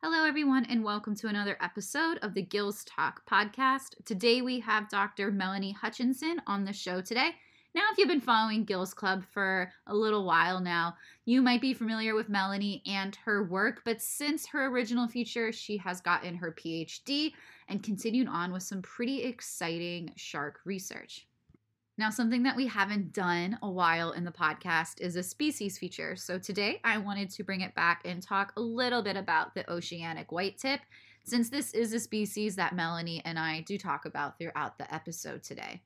Hello, everyone, and welcome to another episode of the Gills Talk podcast. Today we have Dr. Melanie Hutchinson on the show today. Now, if you've been following Gills Club for a little while now, you might be familiar with Melanie and her work, but since her original feature, she has gotten her PhD and continued on with some pretty exciting shark research. Now, something that we haven't done a while in the podcast is a species feature. So today I wanted to bring it back and talk a little bit about the oceanic white tip, since this is a species that Melanie and I do talk about throughout the episode today.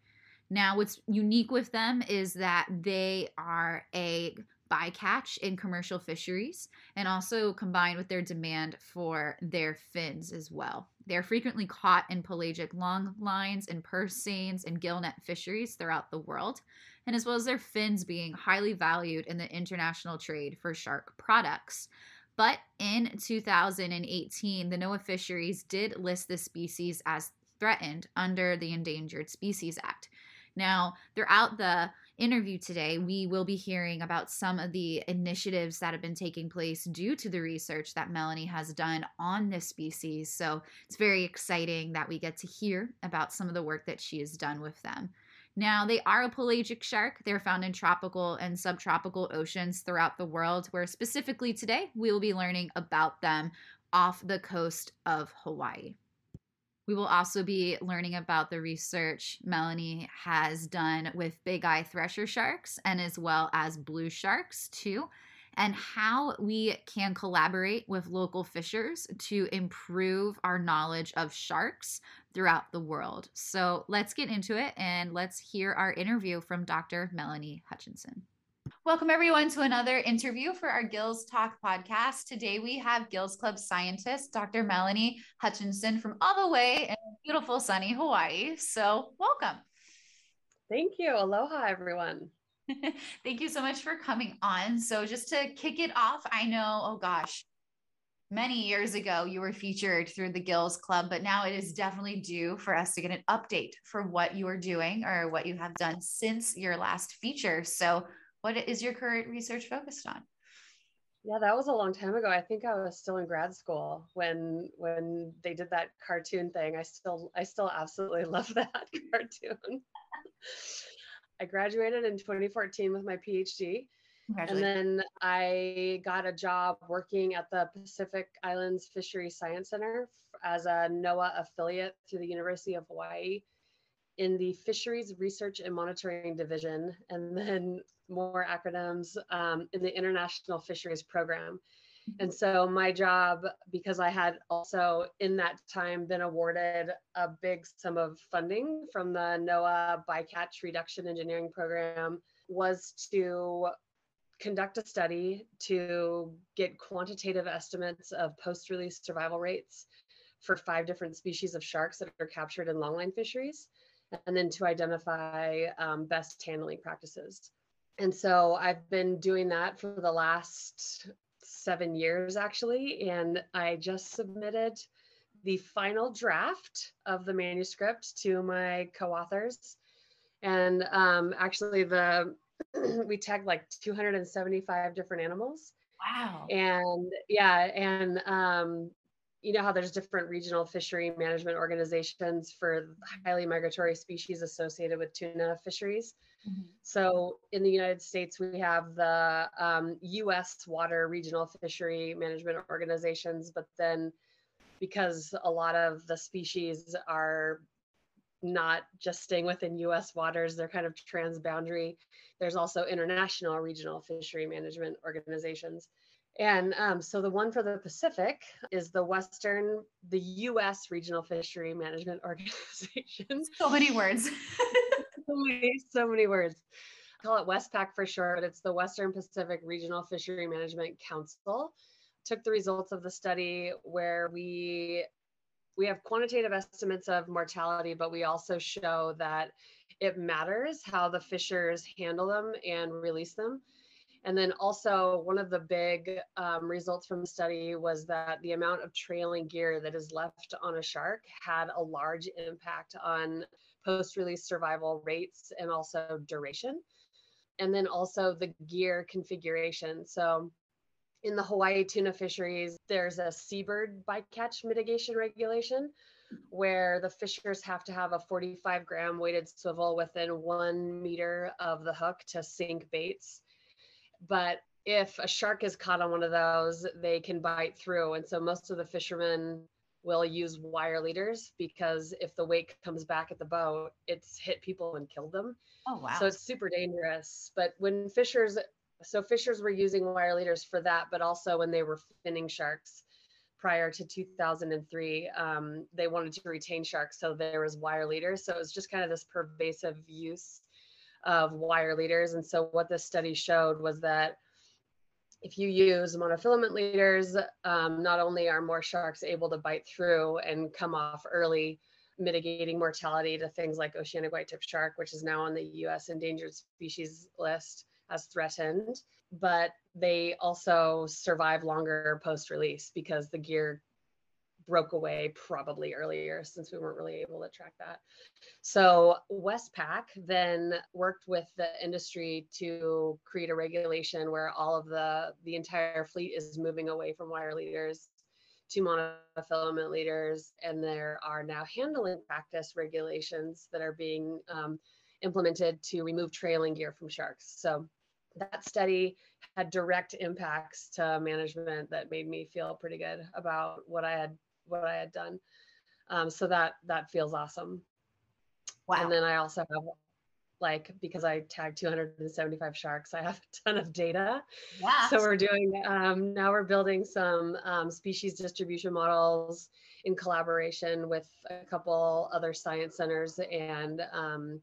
Now, what's unique with them is that they are a bycatch in commercial fisheries and also combined with their demand for their fins as well. They're frequently caught in pelagic long lines and purse seines and gillnet fisheries throughout the world, and as well as their fins being highly valued in the international trade for shark products. But in 2018, the NOAA Fisheries did list the species as threatened under the Endangered Species Act. Now, throughout the interview today, we will be hearing about some of the initiatives that have been taking place due to the research that Melanie has done on this species. So it's very exciting that we get to hear about some of the work that she has done with them. Now, they are a pelagic shark. They're found in tropical and subtropical oceans throughout the world, where specifically today we will be learning about them off the coast of Hawaii. We will also be learning about the research Melanie has done with big eye thresher sharks and as well as blue sharks, too, and how we can collaborate with local fishers to improve our knowledge of sharks throughout the world. So let's get into it and let's hear our interview from Dr. Melanie Hutchinson. Welcome, everyone, to another interview for our Gills Talk podcast. Today we have Gills Club scientist, Dr. Melanie Hutchinson from all the way in beautiful, sunny Hawaii. So, welcome. Thank you. Aloha, everyone. Thank you so much for coming on. So, just to kick it off, I know, oh gosh, many years ago you were featured through the Gills Club, but now it is definitely due for us to get an update for what you are doing or what you have done since your last feature. So, what is your current research focused on? Yeah, that was a long time ago. I think I was still in grad school when when they did that cartoon thing. I still I still absolutely love that cartoon. I graduated in 2014 with my PhD. And then I got a job working at the Pacific Islands Fishery Science Center as a NOAA affiliate through the University of Hawaii in the Fisheries Research and Monitoring Division, and then more acronyms um, in the International Fisheries Program. And so my job, because I had also in that time been awarded a big sum of funding from the NOAA Bycatch Reduction Engineering Program, was to conduct a study to get quantitative estimates of post-release survival rates for five different species of sharks that are captured in longline fisheries, and then to identify um, best handling practices. And so I've been doing that for the last seven years, actually. And I just submitted the final draft of the manuscript to my co authors. And um, actually, the we tagged like 275 different animals. Wow. And yeah, and um, you know how there's different regional fishery management organizations for highly migratory species associated with tuna fisheries. Mm-hmm. So in the United States, we have the um, U.S. water regional fishery management organizations, but then because a lot of the species are not just staying within US waters, they're kind of transboundary. There's also international regional fishery management organizations. And um, so the one for the Pacific is the Western, the US Regional Fishery Management Organization. So many words. so, many, so many words. I call it Westpac for short, but it's the Western Pacific Regional Fishery Management Council. Took the results of the study where we we have quantitative estimates of mortality, but we also show that it matters how the fishers handle them and release them. And then also one of the big um, results from the study was that the amount of trailing gear that is left on a shark had a large impact on post-release survival rates and also duration. And then also the gear configuration. So in the Hawaii tuna fisheries, there's a seabird bycatch mitigation regulation where the fishers have to have a 45 gram weighted swivel within one meter of the hook to sink baits. But if a shark is caught on one of those, they can bite through. And so most of the fishermen will use wire leaders because if the weight comes back at the boat, it's hit people and killed them. Oh, wow. So it's super dangerous. But when fishers, so fishers were using wire leaders for that, but also when they were finning sharks prior to 2003, um, they wanted to retain sharks. So there was wire leaders. So it was just kind of this pervasive use of wire leaders. And so what this study showed was that if you use monofilament leaders, um, not only are more sharks able to bite through and come off early, mitigating mortality to things like oceanic white-tip shark, which is now on the U.S. endangered species list as threatened, but they also survive longer post-release because the gear broke away probably earlier since we weren't really able to track that. So Westpac then worked with the industry to create a regulation where all of the the entire fleet is moving away from wire leaders to monofilament leaders, and there are now handling practice regulations that are being um, implemented to remove trailing gear from sharks. So that study had direct impacts to management that made me feel pretty good about what I had what I had done. Um, so that that feels awesome. Wow. And then I also have like because I tagged 275 sharks, I have a ton of data. Yeah. So we're doing um, now we're building some um, species distribution models in collaboration with a couple other science centers and um,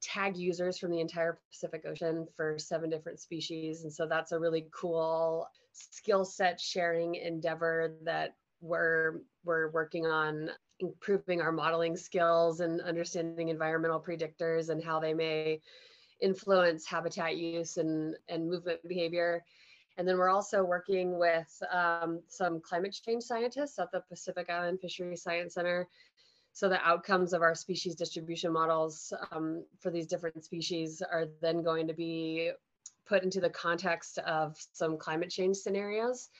tag users from the entire Pacific Ocean for seven different species. And so that's a really cool skill set sharing endeavor that we're we're working on improving our modeling skills and understanding environmental predictors and how they may influence habitat use and, and movement behavior. And then we're also working with um, some climate change scientists at the Pacific Island Fisheries Science Center. So the outcomes of our species distribution models um, for these different species are then going to be put into the context of some climate change scenarios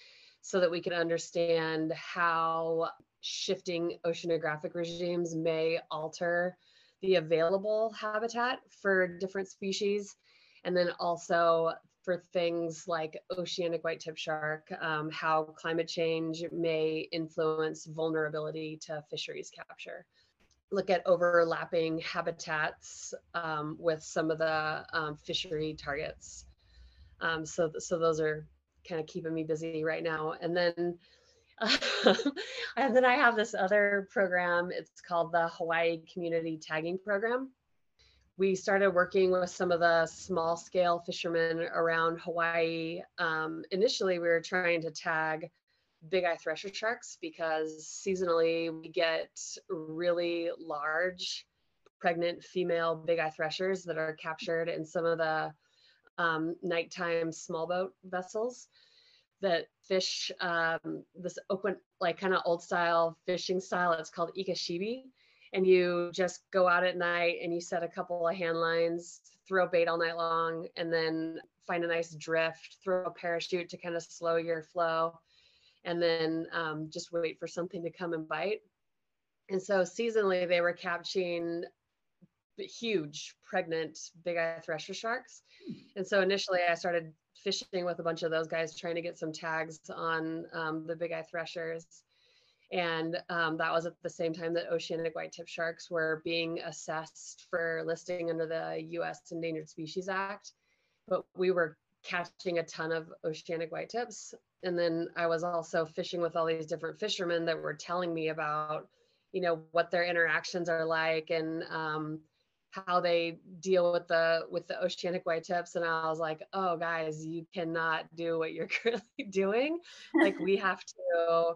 so that we can understand how shifting oceanographic regimes may alter the available habitat for different species. And then also for things like oceanic white-tip shark, um, how climate change may influence vulnerability to fisheries capture. Look at overlapping habitats um, with some of the um, fishery targets. Um, so, so those are kind of keeping me busy right now. And then and then I have this other program. It's called the Hawaii Community Tagging Program. We started working with some of the small scale fishermen around Hawaii. Um, initially, we were trying to tag big eye thresher sharks because seasonally we get really large pregnant female big eye threshers that are captured in some of the um, nighttime small boat vessels that fish um, this open, like kind of old style fishing style. It's called ikashibi. And you just go out at night and you set a couple of hand lines, throw bait all night long, and then find a nice drift, throw a parachute to kind of slow your flow, and then um, just wait for something to come and bite. And so seasonally, they were catching huge pregnant big eye thresher sharks. Hmm. And so initially, I started fishing with a bunch of those guys trying to get some tags on um, the big eye threshers. And um, that was at the same time that oceanic white tip sharks were being assessed for listing under the US Endangered Species Act. But we were catching a ton of oceanic white tips. And then I was also fishing with all these different fishermen that were telling me about, you know, what their interactions are like and um, how they deal with the with the oceanic white tips. And i was like oh guys you cannot do what you're currently doing. Like we have to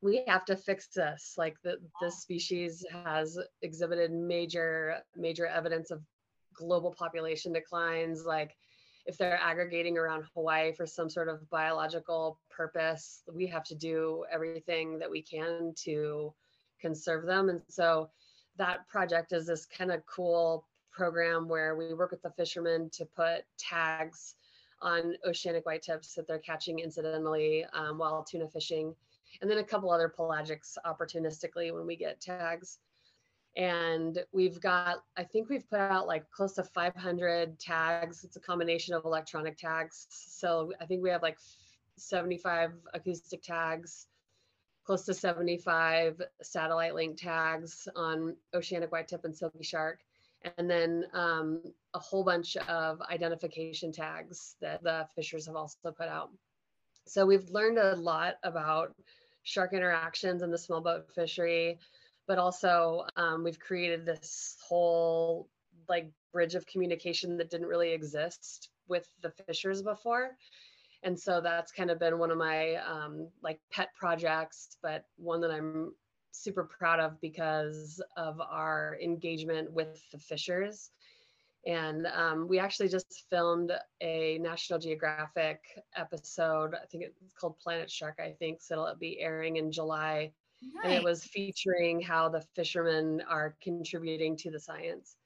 we have to fix this. Like the, this species has exhibited major major evidence of global population declines. Like if they're aggregating around hawaii for some sort of biological purpose we have to do everything that we can to conserve them. And so that project is this kind of cool program where we work with the fishermen to put tags on oceanic white tips that they're catching incidentally um, while tuna fishing. And then a couple other pelagics opportunistically when we get tags. And we've got, I think we've put out like close to 500 tags. It's a combination of electronic tags. So I think we have like 75 acoustic tags, close to 75 satellite link tags on oceanic white tip and silky shark and then um, a whole bunch of identification tags that the fishers have also put out. So we've learned a lot about shark interactions in the small boat fishery, but also um, we've created this whole like bridge of communication that didn't really exist with the fishers before. And so that's kind of been one of my um, like pet projects, but one that I'm super proud of because of our engagement with the fishers. And um, we actually just filmed a National Geographic episode. I think it's called Planet Shark, I think. So it'll be airing in July. Nice. And it was featuring how the fishermen are contributing to the science.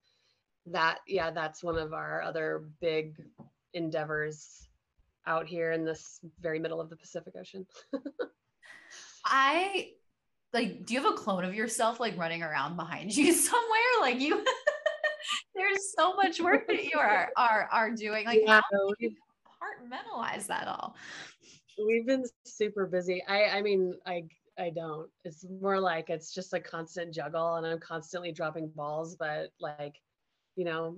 That, yeah, that's one of our other big endeavors out here in this very middle of the Pacific Ocean. I like do you have a clone of yourself like running around behind you somewhere? Like you there's so much work that you are are are doing. Like yeah, how do you compartmentalize that all? We've been super busy. I i mean i i don't. It's more like it's just a constant juggle and i'm constantly dropping balls but like you know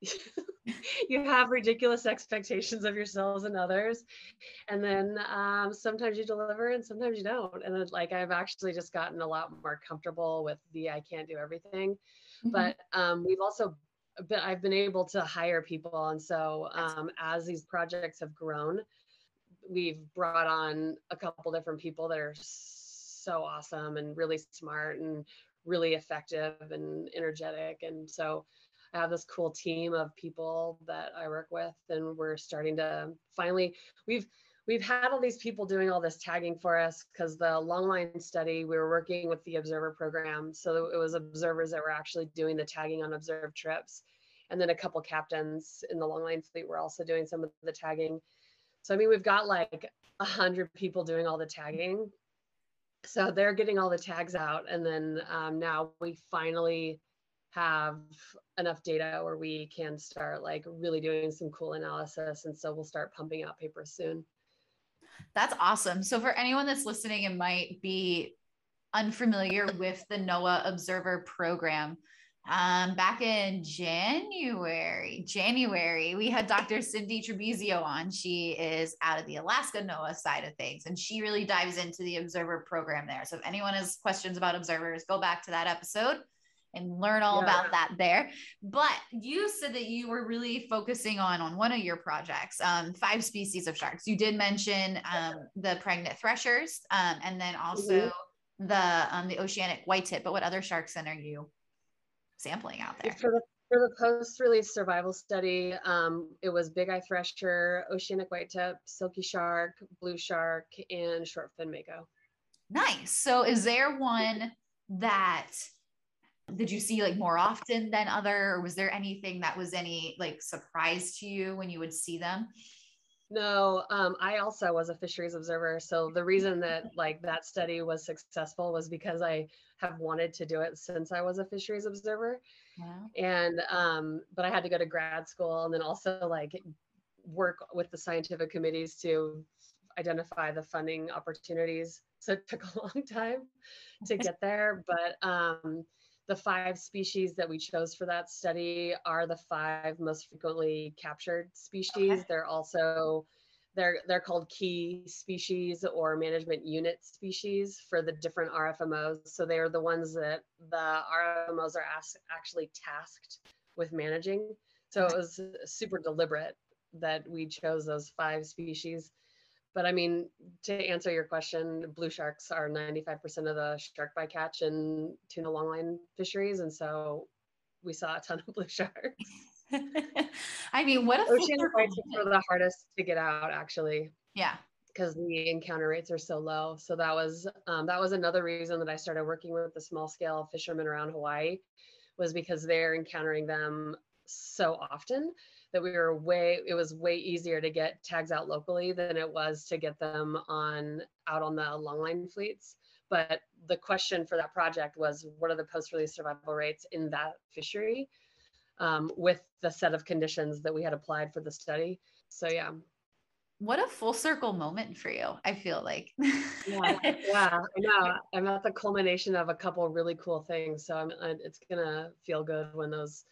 you have ridiculous expectations of yourselves and others and then um, sometimes you deliver and sometimes you don't and then, like i've actually just gotten a lot more comfortable with the i can't do everything mm-hmm. but um, we've also been, i've been able to hire people and so um, as these projects have grown we've brought on a couple different people that are so awesome and really smart and really effective and energetic and so I have this cool team of people that I work with, and we're starting to finally we've we've had all these people doing all this tagging for us because the longline study we were working with the observer program, so it was observers that were actually doing the tagging on observed trips, and then a couple captains in the longline fleet were also doing some of the tagging. So I mean, we've got like a hundred people doing all the tagging. So they're getting all the tags out, and then um, now we finally have enough data where we can start like really doing some cool analysis. And so we'll start pumping out papers soon. That's awesome. So for anyone that's listening and might be unfamiliar with the NOAA Observer Program, um, back in January, January, we had Dr. Cindy Tribuzio on. She is out of the Alaska NOAA side of things, and she really dives into the Observer Program there. So if anyone has questions about observers, go back to that episode and learn all yeah. about that there. But you said that you were really focusing on on one of your projects, um, five species of sharks. You did mention um, the pregnant threshers, um, and then also mm-hmm. the um, the oceanic white tip. But what other sharks then are you sampling out there? For the for the post-release survival study, um, it was big eye thresher, oceanic white tip, silky shark, blue shark, and short fin mako. Nice. So, is there one that did you see like more often than other or was there anything that was any like surprise to you when you would see them? No um, i also was a fisheries observer so the reason that like that study was successful was because i have wanted to do it since i was a fisheries observer. Wow. and um, but i had to go to grad school and then also like work with the scientific committees to identify the funding opportunities. So it took a long time to get there but um, the five species that we chose for that study are the five most frequently captured species. Okay. They're also they're they're called key species or management unit species for the different RFMOs. So they are the ones that the RFMOs are asked, actually tasked with managing. So it was super deliberate that we chose those five species but I mean, to answer your question, blue sharks are 95% of the shark bycatch in tuna longline fisheries. And so we saw a ton of blue sharks. I mean, what if ocean whites are the hardest to get out actually. Yeah. Because the encounter rates are so low. So that was um, that was another reason that I started working with the small scale fishermen around Hawaii was because they're encountering them so often that we were way it was way easier to get tags out locally than it was to get them on out on the longline fleets. But the question for that project was what are the post-release survival rates in that fishery um, with the set of conditions that we had applied for the study? So yeah. What a full circle moment for you i feel like. Yeah yeah i know. I'm at the culmination of a couple really cool things so i'm uh, it's gonna feel good when those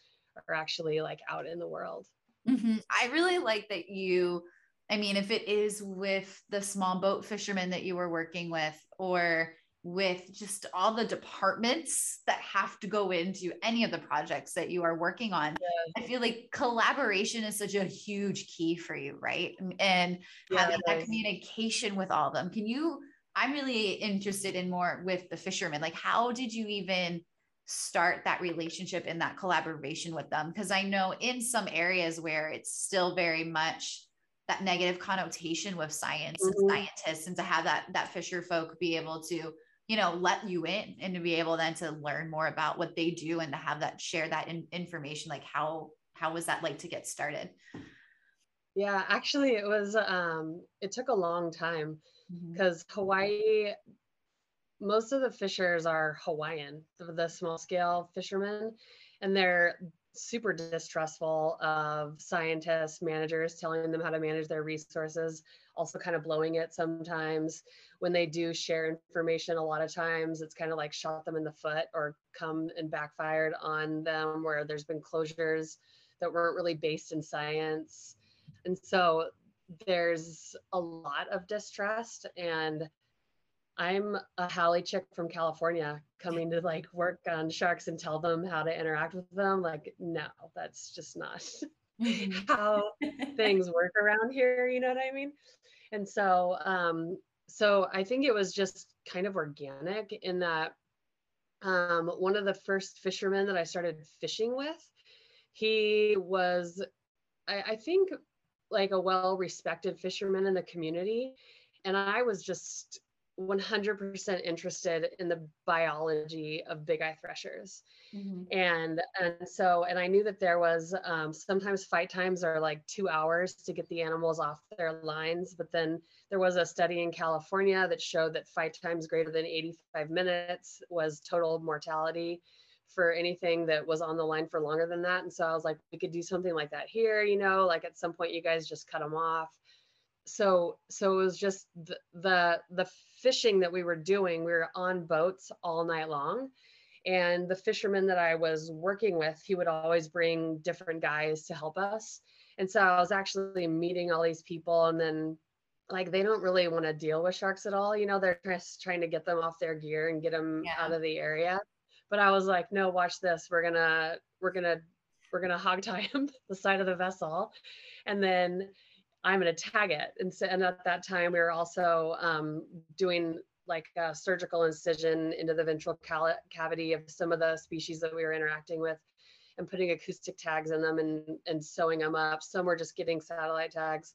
are actually like out in the world mm-hmm. i really like that you i mean if it is with the small boat fishermen that you were working with or with just all the departments that have to go into any of the projects that you are working on. Yeah. I feel like collaboration is such a huge key for you, right? And yeah, having that communication with all of them. Can you? I'm really interested in more with the fishermen. Like, how did you even start that relationship and that collaboration with them? Because I know in some areas where it's still very much that negative connotation with science mm-hmm. and scientists and to have that that fisher folk be able to you know let you in and to be able then to learn more about what they do and to have that share that in, information like how how was that like to get started yeah actually it was um it took a long time because mm-hmm. hawaii most of the fishers are hawaiian the, the small scale fishermen and they're super distrustful of scientists managers telling them how to manage their resources also kind of blowing it sometimes when they do share information, a lot of times it's kind of like shot them in the foot or come and backfired on them where there's been closures that weren't really based in science. And so there's a lot of distrust and I'm a Haole chick from California coming to like work on sharks and tell them how to interact with them. Like, no, that's just not how things work around here. You know what I mean? And so um, so I think it was just kind of organic in that um, one of the first fishermen that I started fishing with, he was, I, I think, like a well respected fisherman in the community. And I was just 100% interested in the biology of big eye threshers. Mm-hmm. and and so and i knew that there was um, sometimes fight times are like two hours to get the animals off their lines but then there was a study in california that showed that fight times greater than 85 minutes was total mortality for anything that was on the line for longer than that. And so i was like we could do something like that here you know like at some point you guys just cut them off so so it was just the, the the fishing that we were doing we were on boats all night long. And the fisherman that i was working with he would always bring different guys to help us. And so i was actually meeting all these people and then like they don't really want to deal with sharks at all you know they're just trying to get them off their gear and get them yeah. out of the area. But i was like no watch this we're gonna we're gonna we're gonna hog tie him the side of the vessel. And then I'm going to tag it. And, so, and at that time, we were also um, doing like a surgical incision into the ventral cavity of some of the species that we were interacting with and putting acoustic tags in them and, and sewing them up. Some were just getting satellite tags.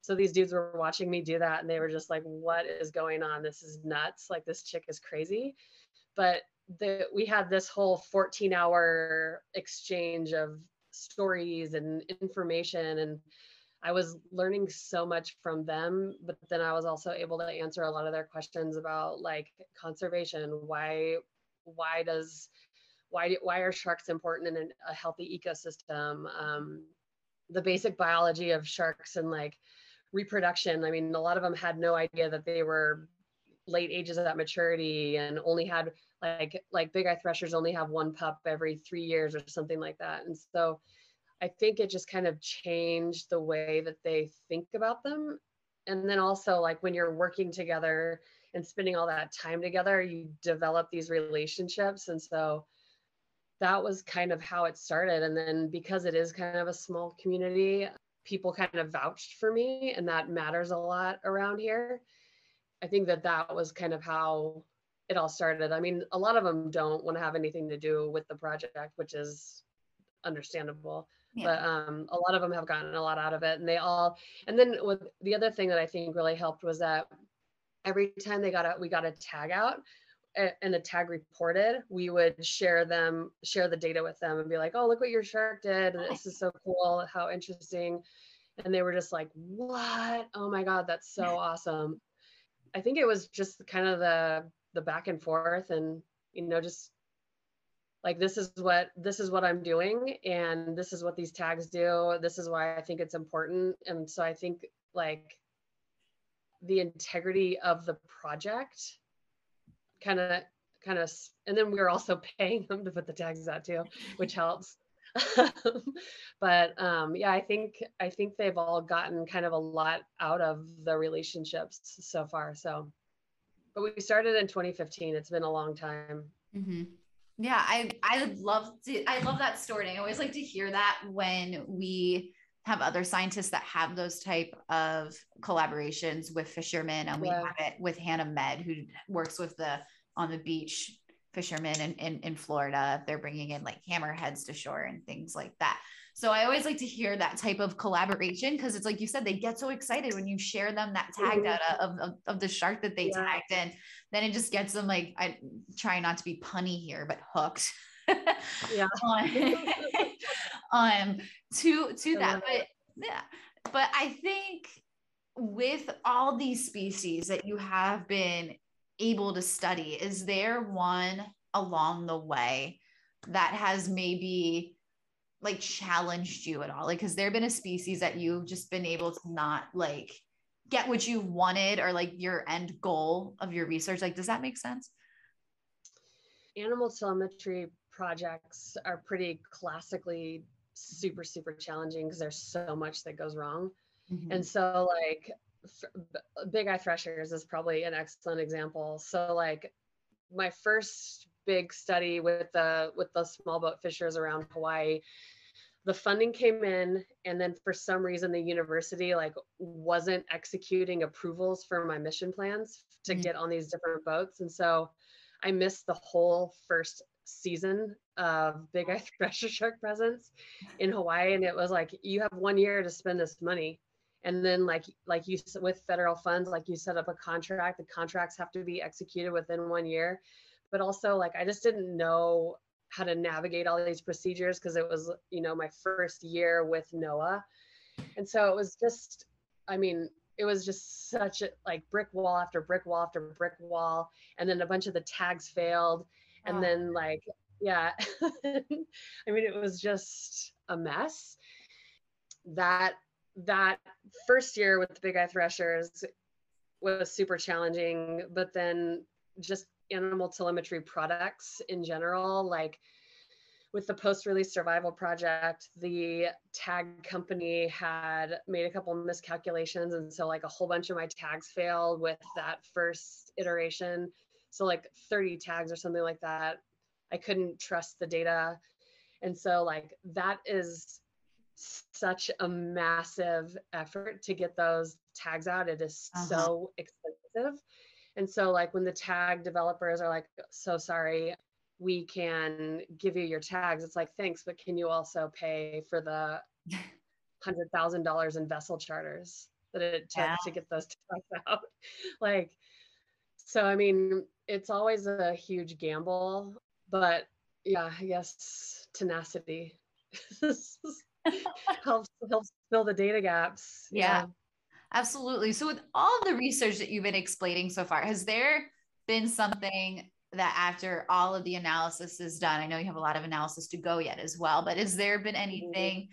So these dudes were watching me do that and they were just like, what is going on? This is nuts. Like this chick is crazy. But the, we had this whole 14 hour exchange of stories and information and I was learning so much from them, but then I was also able to answer a lot of their questions about like conservation. Why, why does, why, why are sharks important in a healthy ecosystem? Um, the basic biology of sharks and like reproduction. I mean, a lot of them had no idea that they were late ages of that maturity and only had like like big eye threshers only have one pup every three years or something like that. And so I think it just kind of changed the way that they think about them. And then also, like when you're working together and spending all that time together, you develop these relationships. And so that was kind of how it started. And then because it is kind of a small community, people kind of vouched for me, and that matters a lot around here. I think that that was kind of how it all started. I mean, a lot of them don't want to have anything to do with the project, which is understandable yeah. but um, a lot of them have gotten a lot out of it and they all and then with the other thing that i think really helped was that every time they got out we got a tag out and the tag reported, we would share them, share the data with them and be like, oh, look what your shark did. This is so cool. How interesting. And they were just like, what? Oh my God, that's so awesome. I think it was just kind of the the back and forth and you know, just like this is what this is what I'm doing and this is what these tags do. This is why I think it's important. And so I think like the integrity of the project kind of kind of and then we are also paying them to put the tags out too which helps but um yeah i think i think they've all gotten kind of a lot out of the relationships so far so but we started in 2015 it's been a long time mm-hmm. Yeah i i love to i love that story i always like to hear that when we have other scientists that have those type of collaborations with fishermen and we yeah. have it with Hannah Medd who works with the on the beach fishermen in, in, in florida they're bringing in like hammerheads to shore and things like that. So i always like to hear that type of collaboration because it's like you said they get so excited when you share them that tag mm-hmm. data of, of, of, the shark that they yeah. tagged and then it just gets them like i try not to be punny here but hooked. Yeah. Um to to that but yeah. But i think with all these species that you have been able to study? Is there one along the way that has maybe like challenged you at all? Like has there been a species that you've just been able to not like get what you wanted or like your end goal of your research? Like does that make sense? Animal telemetry projects are pretty classically super super challenging because there's so much that goes wrong. Mm-hmm. and so like big eye threshers is probably an excellent example. So like my first big study with the with the small boat fishers around hawaii the funding came in and then for some reason the university like wasn't executing approvals for my mission plans to mm-hmm. get on these different boats. And so i missed the whole first season of Big Eye Thresher Shark presence in Hawaii, and it was like you have one year to spend this money, and then like like you with federal funds, like you set up a contract. The contracts have to be executed within one year, but also like I just didn't know how to navigate all these procedures because it was you know my first year with NOAA, and so it was just I mean it was just such a like brick wall after brick wall after brick wall and then a bunch of the tags failed and oh. then like yeah i mean it was just a mess that that first year with the big eye threshers was super challenging but then just animal telemetry products in general like with the post-release survival project the tag company had made a couple miscalculations and so like a whole bunch of my tags failed with that first iteration. So like 30 tags or something like that i couldn't trust the data. And so like that is such a massive effort to get those tags out it is uh-huh. so expensive and so like when the tag developers are like so sorry we can give you your tags it's like thanks but can you also pay for the hundred thousand dollars in vessel charters that it took yeah. to get those tags out like so i mean it's always a huge gamble, but yeah, I guess tenacity helps helps fill the data gaps. Yeah. yeah. Absolutely. So with all the research that you've been explaining so far, has there been something that after all of the analysis is done, I know you have a lot of analysis to go yet as well, but has there been mm-hmm. anything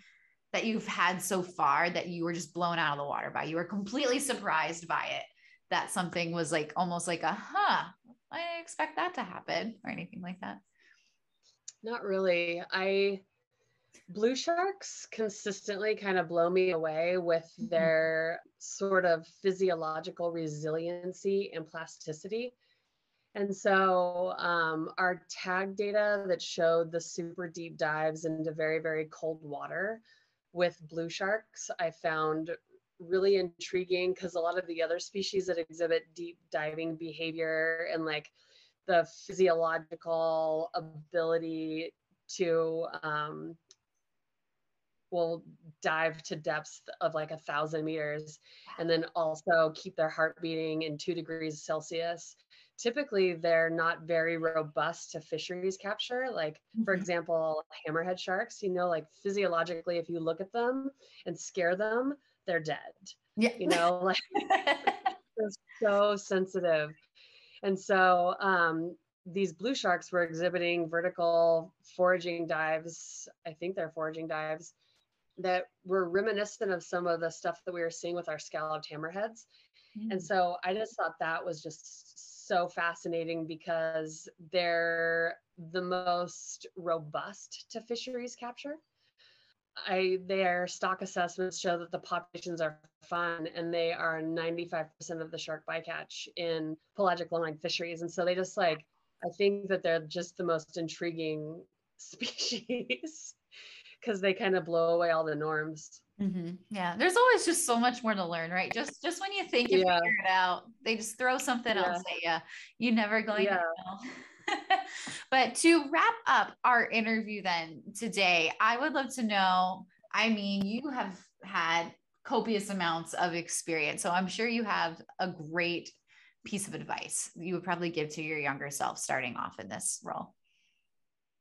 that you've had so far that you were just blown out of the water by? You were completely surprised by it. That something was like almost like a huh, I expect that to happen or anything like that. Not really. I blue sharks consistently kind of blow me away with mm-hmm. their sort of physiological resiliency and plasticity. And so, um, our tag data that showed the super deep dives into very, very cold water with blue sharks, I found really intriguing because a lot of the other species that exhibit deep diving behavior and like the physiological ability to um, will dive to depths of like a thousand meters and then also keep their heart beating in two degrees celsius typically they're not very robust to fisheries capture. Like, for Mhm. example, hammerhead sharks, you know, like physiologically, if you look at them and scare them, they're dead. Yeah. You know, like they're so sensitive. And so um, these blue sharks were exhibiting vertical foraging dives. I think they're foraging dives that were reminiscent of some of the stuff that we were seeing with our scalloped hammerheads. And Mm. so I just thought that was just so fascinating because they're the most robust to fisheries capture. I their stock assessments show that the populations are fun and they are 95% of the shark bycatch in pelagic longline fisheries. And so they just like I think that they're just the most intriguing species because they kind of blow away all the norms. hmm Yeah, there's always just so much more to learn, right? Just just when you think you Yeah. figured it out, they just throw something Yeah. else at you. You never going Yeah. to know. but to wrap up our interview then today, I would love to know. I mean, you have had copious amounts of experience, so I'm sure you have a great piece of advice you would probably give to your younger self starting off in this role.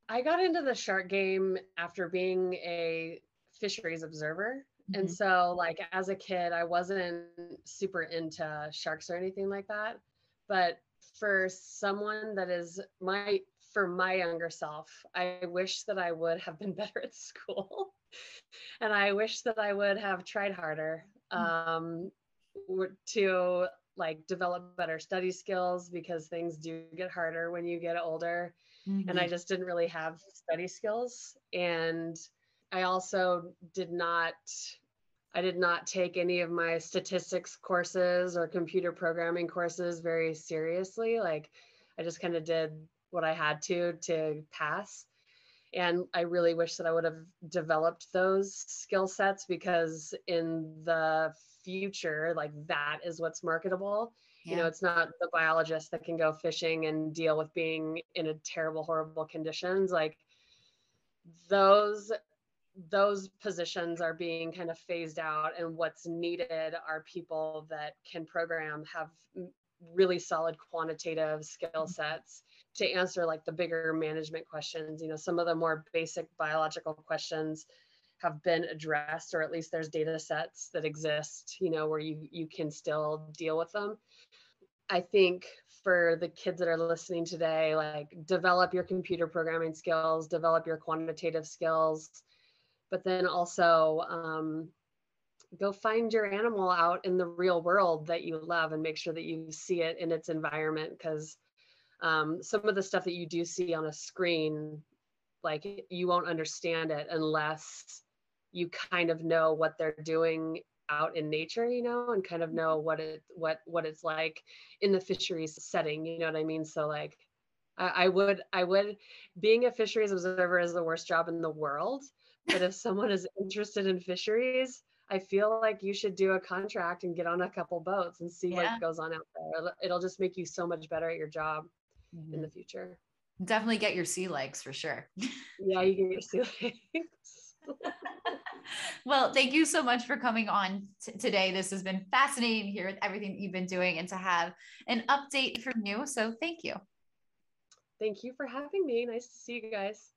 I got into the shark game after being a fisheries observer. And Mhm. so, like, as a kid, I wasn't super into sharks or anything like that. But for someone that is my, for my younger self, I wish that I would have been better at school. and I wish that I would have tried harder um, to like develop better study skills because things do get harder when you get older and I Mhm. just didn't really have study skills. And I also did not, I did not take any of my statistics courses or computer programming courses very seriously. Like I just kind of did what I had to to pass. And I really wish that I would have developed those skill sets because in the future, like that is what's marketable you know it's not the biologist that can go fishing and deal with being in a terrible horrible conditions like those those positions are being kind of phased out and what's needed are people that can program have really solid quantitative skill mm-hmm. sets to answer like the bigger management questions you know some of the more basic biological questions have been addressed or at least there's data sets that exist you know where you you can still deal with them. I think for the kids that are listening today, like develop your computer programming skills, develop your quantitative skills, but then also um, go find your animal out in the real world that you love and make sure that you see it in its environment because um, some of the stuff that you do see on a screen, like you won't understand it unless you kind of know what they're doing out in nature you know and kind of know what it what what it's like in the fisheries setting you know what i mean so like I, I would i would being a fisheries observer is the worst job in the world but if someone is interested in fisheries i feel like you should do a contract and get on a couple boats and see Yeah. what goes on out there it'll, just make you so much better at your job in Mhm. the future Definitely get your sea legs for sure. yeah you get your sea legs well, thank you so much for coming on t- today. This has been fascinating to hear with everything that you've been doing and to have an update from you. So, thank you. thank you for having me nice to see you guys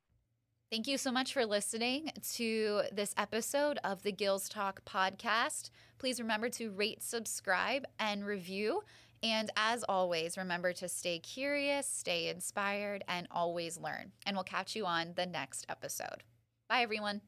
Thank you so much for listening to this episode of the Gills Talk podcast. Please remember to rate, subscribe, and review. And as always, remember to stay curious, stay inspired, and always learn. And we'll catch you on the next episode. Bye, everyone.